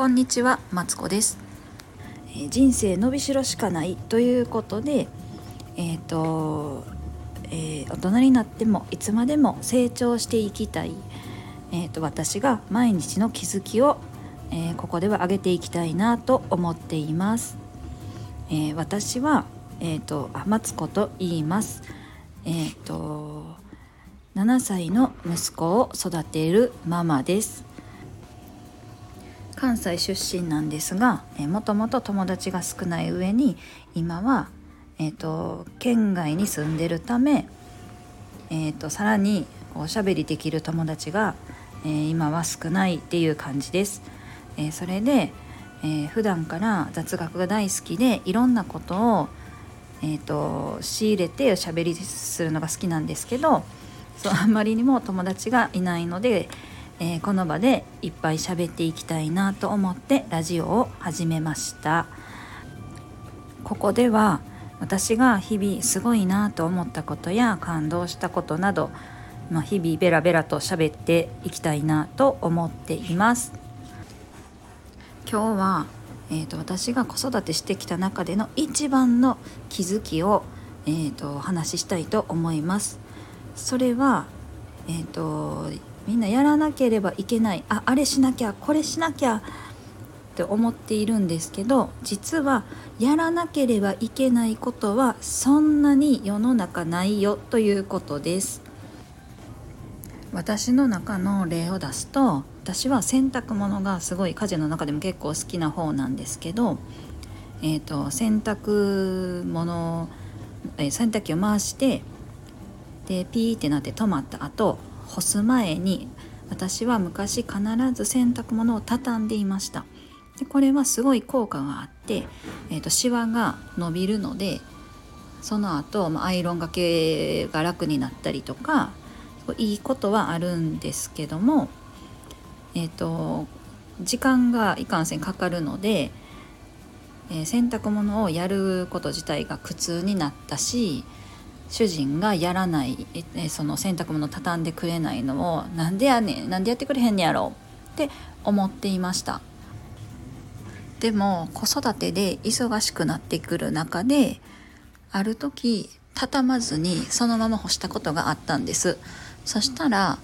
こんにちは、マツコです。えー人生伸びしろしかないということで、えっ、と、えー大人になってもいつまでも成長していきたい、えー、と私が毎日の気づきを、えーここでは上げていきたいなと思っています。えー私は、えー、とあマツコと言います。えっ、と7歳の息子を育てるママです。関西出身なんですが、えもともと友達が少ない上に今は、えー、と県外に住んでるため、えー、とさらにおしゃべりできる友達が、えー今は少ないっていう感じです。えーそれで、えー普段から雑学が大好きでいろんなことを、えー、と仕入れておしゃべりするのが好きなんですけどそうあんまりにも友達がいないので、えーこの場でいっぱい喋っていきたいなと思ってラジオを始めました。ここでは私が日々すごいなと思ったことや感動したことなど、まあ、日々ベラベラと喋っていきたいなと思っています。今日は、えー、と私が子育てしてきた中での一番の気づきを、えー、とお話ししたいと思います。それはえー、とみんなやらなければいけない。ああれしなきゃこれしなきゃって思っているんですけど実はやらなければいけないことはそんなに世の中ないよということです。私の中の例を出すと私は洗濯物がすごい家事の中でも結構好きな方なんですけど、えー、と洗濯物、えー洗濯機を回してでピーってなって止まった後干す前に私は昔必ず洗濯物を畳んでいました。でこれはすごい効果があって、えー、とシワが伸びるのでその後、まあアイロンがけが楽になったりとかいいことはあるんですけどもえっ、と時間がいかんせんかかるので、えー洗濯物をやること自体が苦痛になったし主人がやらないえその洗濯物畳んでくれないのをなんでやねんなんでやってくれへんねやろって思っていました。でも子育てで忙しくなってくる中である時畳まずにそのまま干したことがあったんです。そしたら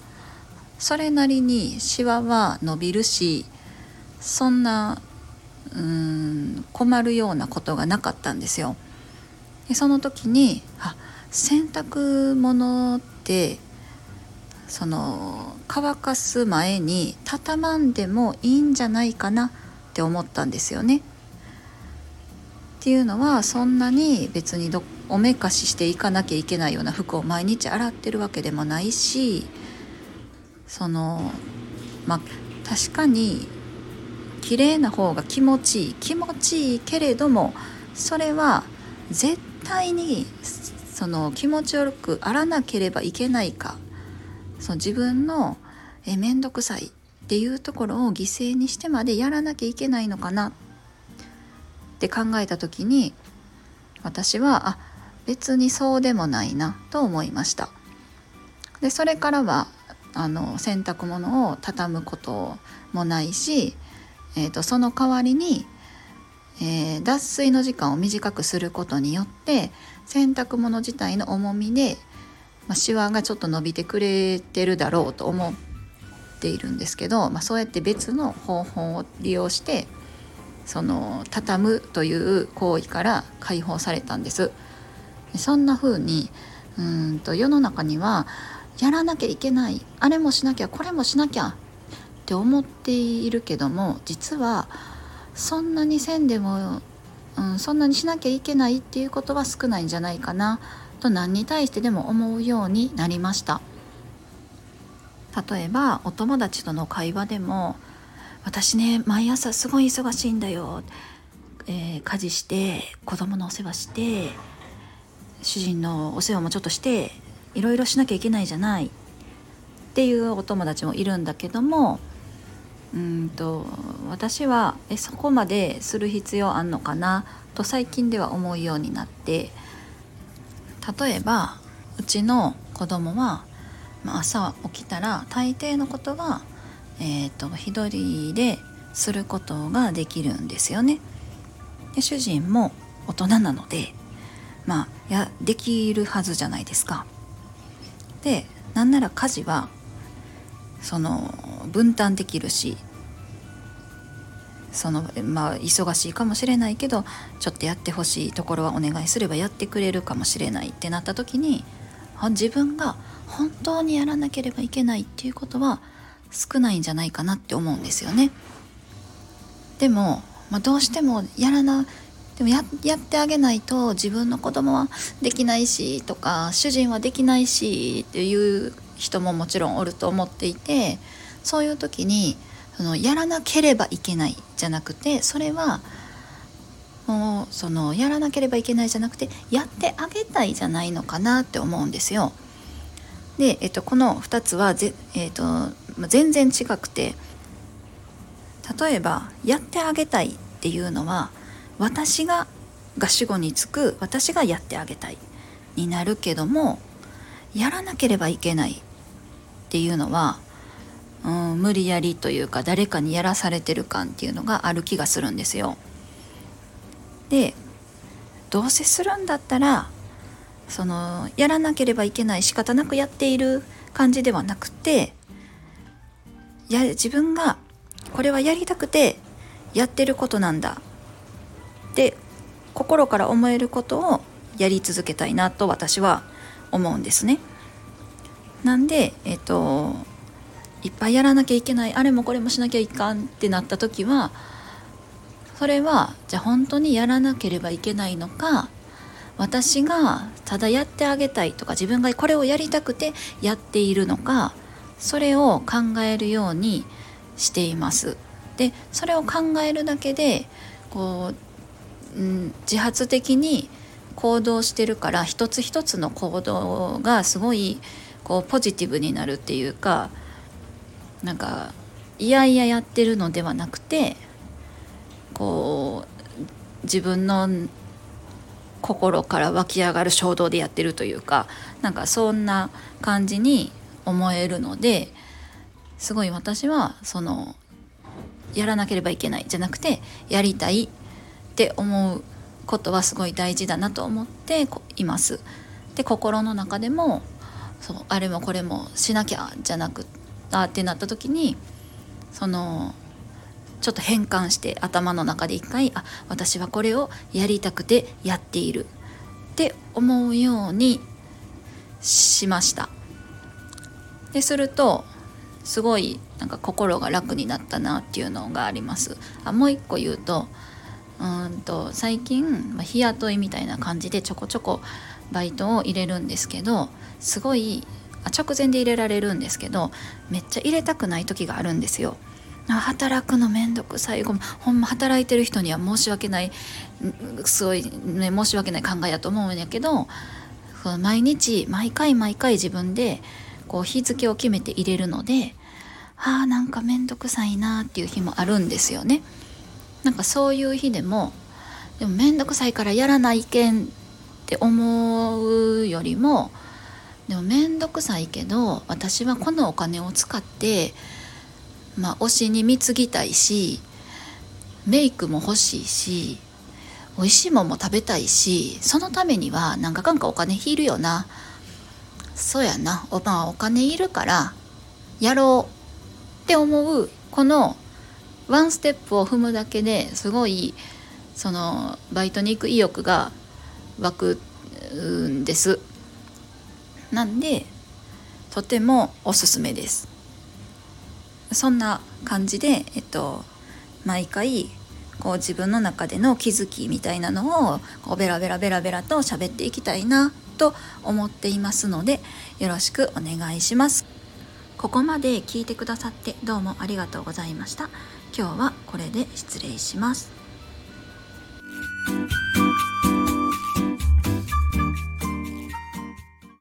それなりにシワは伸びるしそんなうん困るようなことがなかったんですよ。でその時にあ洗濯物ってその乾かす前に畳まんでもいいんじゃないかなって思ったんですよね。っていうのはそんなに別にどおめかししていかなきゃいけないような服を毎日洗ってるわけでもないしそのまあ確かに綺麗な方が気持ちいい気持ちいいけれどもそれは絶対にその気持ちよくあらなければいけないかその自分のえ面倒くさいっていうところを犠牲にしてまでやらなきゃいけないのかなって考えた時に私はあ別にそうでもないなと思いました。でそれからはあの洗濯物を畳むこともないし、えー、とその代わりにえー脱水の時間を短くすることによって洗濯物自体の重みで、まあ、シワがちょっと伸びてくれてるだろうと思っているんですけど、まあ、そうやって別の方法を利用してその畳むという行為から解放されたんです。そんな風にうーんと世の中にはやらなきゃいけないあれもしなきゃこれもしなきゃって思っているけども実はそんなにせんでも、うん、そんなにしなきゃいけないっていうことは少ないんじゃないかなと何に対してでも思うようになりました。例えばお友達との会話でも「私ね毎朝すごい忙しいんだよ」えー家事して子供のお世話して主人のお世話もちょっとしていろいろしなきゃいけないじゃないっていうお友達もいるんだけどもうんと私はえそこまでする必要あんのかな？と最近では思うようになって例えばうちの子供はまあ朝起きたら大抵のことは、えー、と一人ですることができるんですよね。で主人も大人なのでまあやできるはずじゃないですか。でなんなら家事はその分担できるしそのまあ忙しいかもしれないけどちょっとやってほしいところはお願いすればやってくれるかもしれないってなった時に自分が本当にやらなければいけないっていうことは少ないんじゃないかなって思うんですよね。でも、まあ、どうしてもやらなでもやってあげないと自分の子供はできないしとか主人はできないしっていう人ももちろんおると思っていてそういう時にそのやらなければいけないじゃなくてそれはもうそのやらなければいけないじゃなくてやってあげたいじゃないのかなって思うんですよ。で、えっと、この2つはぜ、えっと、全然違くて例えばやってあげたいっていうのは私がが主語につく私がやってあげたいになるけどもやらなければいけないっていうのは、うん、無理やりというか誰かにやらされてる感っていうのがある気がするんですよ。でどうせするんだったらそのやらなければいけない仕方なくやっている感じではなくてや自分がこれはやりたくてやってることなんだって心から思えることをやり続けたいなと私は思うんですね。なんで、えっと、いっぱいやらなきゃいけないあれもこれもしなきゃいかんってなった時はそれはじゃあ本当にやらなければいけないのか私がただやってあげたいとか自分がこれをやりたくてやっているのかそれを考えるようにしています。でそれを考えるだけでこう、うん、自発的に行動してるから一つ一つの行動がすごいこうポジティブになるっていうかなんかいやいややってるのではなくてこう自分の心から湧き上がる衝動でやってるというかなんかそんな感じに思えるのですごい私はそのやらなければいけないじゃなくてやりたいって思うことはすごい大事だなと思っています。で心の中でもそうあれもこれもしなきゃじゃなくあってなった時にそのちょっと変換して頭の中で一回あ私はこれをやりたくてやっている。って思うようにしました。でするとすごいなんか心が楽になったなっていうのがあります。あもう一個言うとうんと最近、ま、日雇いみたいな感じでちょこちょこバイトを入れるんですけどすごい直前で入れられるんですけどめっちゃ入れたくない時があるんですよ。働くのめんどくさいごめんほんま働いてる人には申し訳ないすごい、ね、申し訳ない考えやと思うんやけど毎日毎回毎回自分でこう日付を決めて入れるのであーなんかめんどくさいなっていう日もあるんですよね。なんかそういう日でもでもめんどくさいからやらないけんって思うよりもでも面倒くさいけど私はこのお金を使ってまあ推しに貢ぎたいしメイクも欲しいし美味しいもんも食べたいしそのためには何かかんかお金いるよなそうやなお,、まあ、お金いるからやろうって思うこのワンステップを踏むだけですごいそのバイトに行く意欲が湧くんです。なんでとてもおすすめです。そんな感じでえっと毎回こう自分の中での気づきみたいなのをこうベラベラベラベラと喋っていきたいなと思っていますのでよろしくお願いします。ここまで聞いてくださってどうもありがとうございました。今日はこれで失礼します。